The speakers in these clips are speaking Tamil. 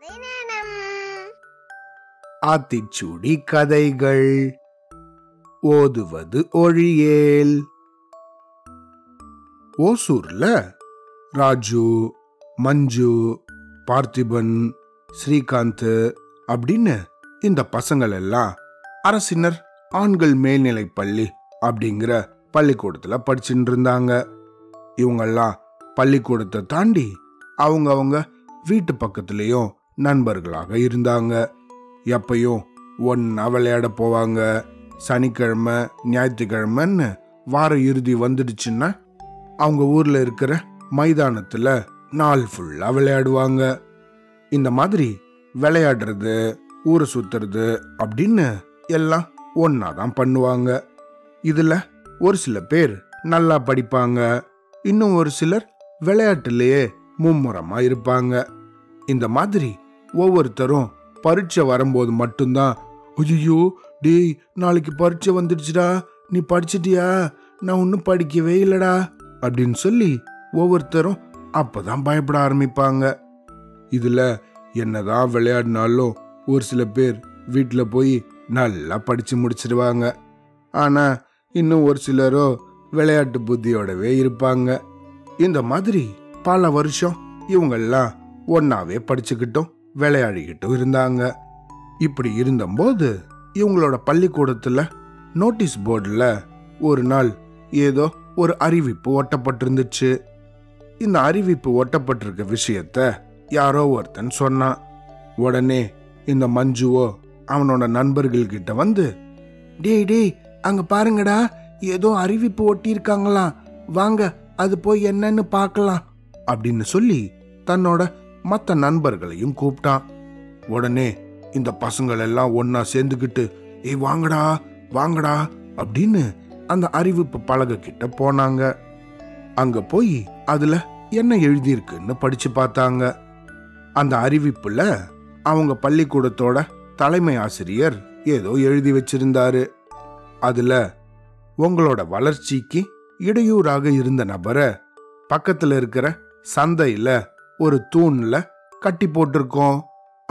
ஆத்திச்சுடி ஆத்திச்சூடி கதைகள். ஓதுவது ஒழியேல். ஓசூர்ல ராஜு மஞ்சு பார்த்திபன் ஸ்ரீகாந்த் அப்படின்னு இந்த பசங்கள் எல்லாம் அரசினர் ஆண்கள் மேல்நிலை பள்ளி அப்படிங்கிற பள்ளிக்கூடத்துல படிச்சுட்டு இருந்தாங்க இவங்கெல்லாம் பள்ளிக்கூடத்தை தாண்டி அவங்க அவங்க வீட்டு பக்கத்துலயும் நண்பர்களாக இருந்தாங்க. எப்பையும் ஒன்னா விளையாட போவாங்க. சனிக்கிழமை ஞாயிற்றுக்கிழமைன்னு வார இறுதி வந்துடுச்சுன்னா அவங்க ஊர்ல இருக்கிற மைதானத்துல நாள் ஃபுல்லா விளையாடுவாங்க. இந்த மாதிரி விளையாடுறது ஊரை சுத்துறது அப்படின்னு எல்லாம் ஒன்றா தான் பண்ணுவாங்க. இதுல ஒரு சில பேர் நல்லா படிப்பாங்க. இன்னும் ஒரு சிலர் விளையாட்டுலயே மும்முரமா இருப்பாங்க. இந்த மாதிரி ஒவ்வொருத்தரும் பரீட்சை வரும்போது மட்டும்தான் ஐயோ டேய் நாளைக்கு பரீட்சை வந்துடுச்சுடா. நீ படிச்சிட்டியா? நான் ஒன்றும் படிக்கவே இல்லடா. அப்படின்னு சொல்லி ஒவ்வொருத்தரும் அப்போதான் பயப்பட ஆரம்பிப்பாங்க. இதில் என்னதான் விளையாடினாலும் ஒரு சில பேர் வீட்டில் போய் நல்லா படித்து முடிச்சிடுவாங்க ஆனால் இன்னும் ஒரு சிலரோ விளையாட்டு புத்தியோடவே இருப்பாங்க. இந்த மாதிரி பல வருஷம் இவங்கெல்லாம் ஒன்றாவே படிச்சுக்கிட்டும். விளையாடிக்கிட்டும் இருந்தாங்க. இப்படி இருந்தபோது இவங்களோட பள்ளிக்கூடத்துல நோட்டீஸ் போர்டில் ஒரு நாள் ஏதோ ஒரு அறிவிப்பு ஒட்டப்பட்டிருந்துச்சு. இந்த அறிவிப்பு ஒட்டப்பட்டிருக்க விஷயத்த யாரோ ஒருத்தன் சொன்னான். உடனே இந்த மஞ்சுவோ அவனோட நண்பர்கள் கிட்ட வந்து டேய் டேய் அங்க பாருங்கடா ஏதோ அறிவிப்பு ஒட்டியிருக்காங்களாம். வாங்க அது போய் என்னன்னு பார்க்கலாம். அப்படின்னு சொல்லி தன்னோட மற்ற நண்பர்களையும் கூப்பிட்டான் உடனே இந்த பசங்கள் எல்லாம் ஒன்னா சேர்ந்துக்கிட்டு ஏய் வாங்கடா வாங்கடா அப்படின்னு அந்த அறிவிப்பு பலகை கிட்ட போனாங்க. அங்க போய் அதுல என்ன எழுதியிருக்குன்னு படிச்சு பார்த்தாங்க. அந்த அறிவிப்புல அவங்க பள்ளிக்கூடத்தோட தலைமை ஆசிரியர் ஏதோ எழுதி வச்சிருந்தாரு. அதுல உங்களோட வளர்ச்சிக்கு இடையூறாக இருந்த நபரை பக்கத்துல இருக்கிற சந்தையில ஒரு தூண்ல கட்டி போட்டிருக்கோம்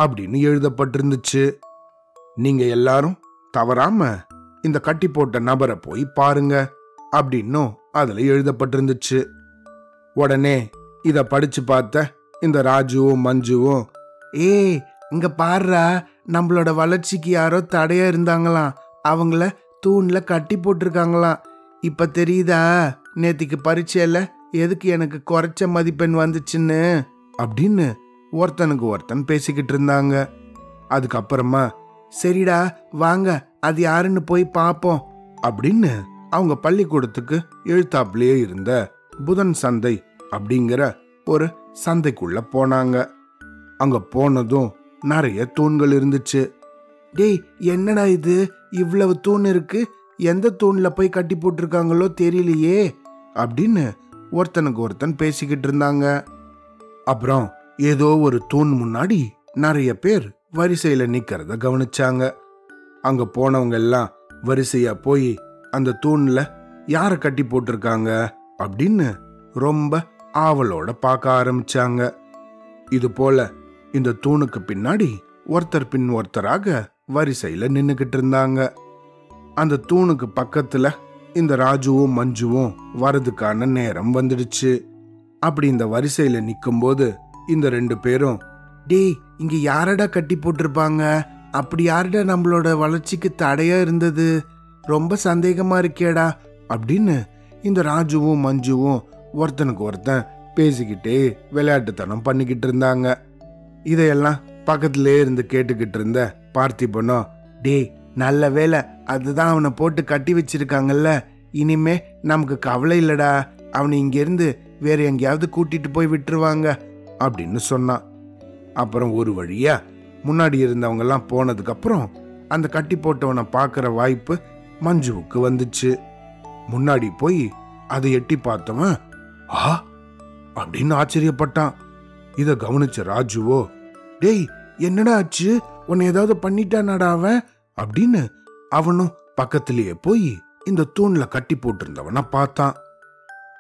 அப்படின்னு எழுதப்பட்டிருந்துச்சு. நீங்க எல்லாரும் தவறாம இந்த கட்டி போட்ட நபரை போய் பாருங்க அப்படின்னும் அதுல எழுதப்பட்டிருந்துச்சு. உடனே இத படிச்சு பார்த்த இந்த ராஜுவும் மஞ்சுவும் ஏய் இங்க பாருறா நம்மளோட வளர்ச்சிக்கு யாரோ தடையா இருந்தாங்களாம். அவங்கள தூண்ல கட்டி போட்டிருக்காங்களாம். இப்ப தெரியுதா? நேத்திக்கு பரீட்சையில எதுக்கு எனக்கு குறைச்ச மதிப்பெண் வந்துச்சுன்னு? அப்படின்னு ஒருத்தனுக்கு ஒருத்தன் பேசிக்கிட்டு இருந்தாங்க. அதுக்கப்புறமா சரிடா வாங்க அது யாருன்னு போய் பார்ப்போம் அப்படின்னு அவங்க பள்ளிக்கூடத்துக்கு எழுத்தாப்புலயே இருந்த புதன் சந்தை அப்படிங்கிற ஒரு சந்தைக்குள்ள போனாங்க. அங்க போனதும் நிறைய தூண்கள் இருந்துச்சு. டேய் என்னடா இது? இவ்வளவு தூண் இருக்கு. எந்த தூண்ல போய் கட்டி போட்டிருக்காங்களோ தெரியலையே அப்படின்னு ஒருத்தனுக்கு ஒருத்தன் பேசிக்கிட்டு இருந்தாங்க. அப்புறம் ஏதோ ஒரு தூண் முன்னாடி நிறைய பேர் வரிசையில நிக்கிறத கவனிச்சாங்க. அங்க போனவங்க எல்லாம் வரிசையா போய் அந்த தூண்ல யார கட்டி போட்டிருக்காங்க? அப்படின்னு ரொம்ப ஆவலோட பார்க்க ஆரம்பிச்சாங்க. இது போல இந்த தூணுக்கு பின்னாடி ஒருத்தர் பின் ஒருத்தராக வரிசையில நின்னுக்கிட்டு இருந்தாங்க. அந்த தூணுக்கு பக்கத்துல இந்த ராஜுவும் மஞ்சுவும் வரதுக்கான நேரம் வந்துடுச்சு. அப்படி இந்த வரிசையில நிக்கும்போது இந்த ரெண்டு பேரும் டேய் இங்க யாரடா கட்டி போட்டிருப்பாங்க? அப்படி யாரடா நம்மளோட வளர்ச்சிக்கு தடையா இருந்தது? ரொம்ப சந்தேகமா இருக்கேடா அப்படின்னு இந்த ராஜுவும் மஞ்சுவும் ஒருத்தனுக்கு ஒருத்தன் பேசிக்கிட்டே விளையாட்டுத்தனம் பண்ணிக்கிட்டு இருந்தாங்க. இதையெல்லாம் பக்கத்திலே இருந்து கேட்டுக்கிட்டு இருந்த பார்த்திபனோ டேய் நல்ல வேலை அதுதான் அவனை போட்டு கட்டி வச்சிருக்காங்கல்ல. இனிமே நமக்கு கவலை இல்லடா. அவனை இங்கிருந்து வேற எங்கேயாவது கூட்டிட்டு போய் விட்டுருவாங்க அப்படின்னு சொன்னான் அப்புறம் ஒரு வழியா முன்னாடி இருந்தவங்க எல்லாம் போனதுக்கு அப்புறம் அந்த கட்டி போட்டவனை பார்க்குற வாய்ப்பு மஞ்சுவுக்கு வந்துச்சு. முன்னாடி போய் அதை எட்டி பார்த்தவன் ஆ? அப்படின்னு ஆச்சரியப்பட்டான். இத கவனிச்ச ராஜுவோ டேய் என்னடா ஆச்சு? உன்னை ஏதாவது பண்ணிட்டானாடா அவன்? அப்படின்னு அவனும் பக்கத்திலேயே போய் இந்த தூண்ல கட்டி போட்டிருந்தவன பார்த்தான்.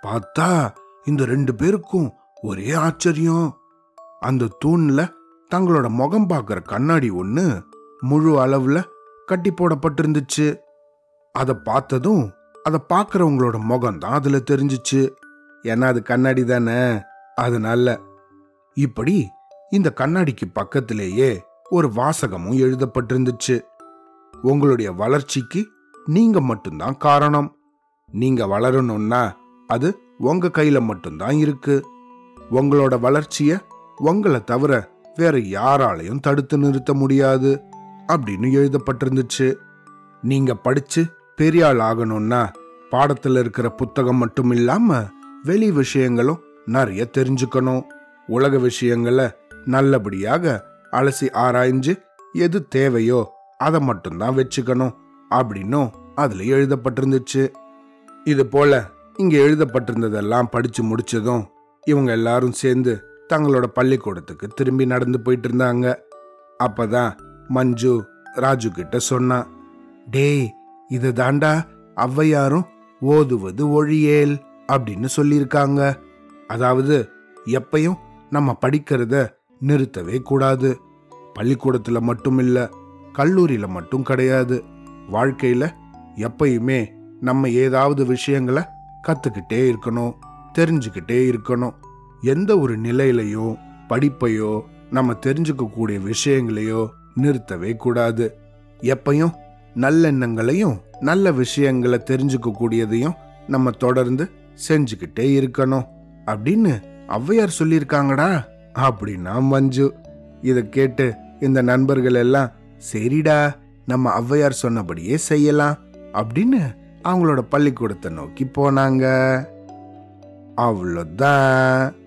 பார்த்தா இந்த ரெண்டு பேருக்கும் ஒரே ஆச்சரியம். அந்த தூண்ல தங்களோட முகம் பார்க்குற கண்ணாடி ஒன்று முழு அளவுல கட்டி போடப்பட்டிருந்துச்சு. அதை பார்த்ததும் அதை பார்க்குறவங்களோட முகம் தான் அதில் தெரிஞ்சிச்சு. ஏன்னா அது கண்ணாடி தானே. அதனால இப்படி இந்த கண்ணாடிக்கு பக்கத்திலேயே ஒரு வாசகமும் எழுதப்பட்டிருந்துச்சு. உங்களுடைய வளர்ச்சிக்கு நீங்க மட்டும்தான் காரணம். நீங்க வளரணும்னா அது உங்க கையில மட்டும்தான் இருக்கு. உங்களோட வளர்ச்சிய உங்களை தவிர வேற யாராலையும் தடுத்து நிறுத்த முடியாது அப்படின்னு எழுதப்பட்டிருந்துச்சு. நீங்க படிச்சு பெரிய ஆள் ஆகணும்னா பாடத்துல இருக்கிற புத்தகம் மட்டும் இல்லாம வெளி விஷயங்களும் நிறைய தெரிஞ்சுக்கணும். உலக விஷயங்களை நல்லபடியாக அலசி ஆராய்ஞ்சு எது தேவையோ அதை மட்டும்தான் வச்சுக்கணும் அப்படின்னும் அதுல எழுதப்பட்டிருந்துச்சு. இது போல இங்கே எழுதப்பட்டிருந்ததெல்லாம் படித்து முடிச்சதும் இவங்க எல்லாரும் சேர்ந்து தங்களோட பள்ளிக்கூடத்துக்கு திரும்பி நடந்து போயிட்டு இருந்தாங்க அப்பதான் மஞ்சு ராஜு கிட்ட சொன்னான் டேய் இது தாண்டா ஔவையாரும் ஓதுவது ஒழியேல் அப்படின்னு சொல்லியிருக்காங்க. அதாவது எப்பையும் நம்ம படிக்கிறத நிறுத்தவே கூடாது. பள்ளிக்கூடத்துல மட்டும் இல்ல கல்லூரியில மட்டும் கிடையாது. வாழ்க்கையில எப்பயுமே நம்ம ஏதாவது விஷயங்களை கத்துக்கிட்டே இருக்கணும் தெரிஞ்சுக்கிட்டே இருக்கணும். எந்த ஒரு நிலையிலையும் படிப்பையோ நம்ம தெரிஞ்சுக்கக்கூடிய விஷயங்களையோ நிறுத்தவே கூடாது. எப்பயும் நல்லெண்ணங்களையும் நல்ல விஷயங்களை தெரிஞ்சுக்கக்கூடியதையும் நம்ம தொடர்ந்து செஞ்சுக்கிட்டே இருக்கணும். அப்படின்னு ஔவையார் சொல்லியிருக்காங்கடா. அப்படின்னா மஞ்சு இதை கேட்டு இந்த நண்பர்கள் எல்லாம் சரிடா நம்ம ஔவையார் சொன்னபடியே செய்யலாம். அப்படின்னு அவங்களோட பள்ளிக்கூடத்தை நோக்கி போனாங்க. அவ்வளோதான்.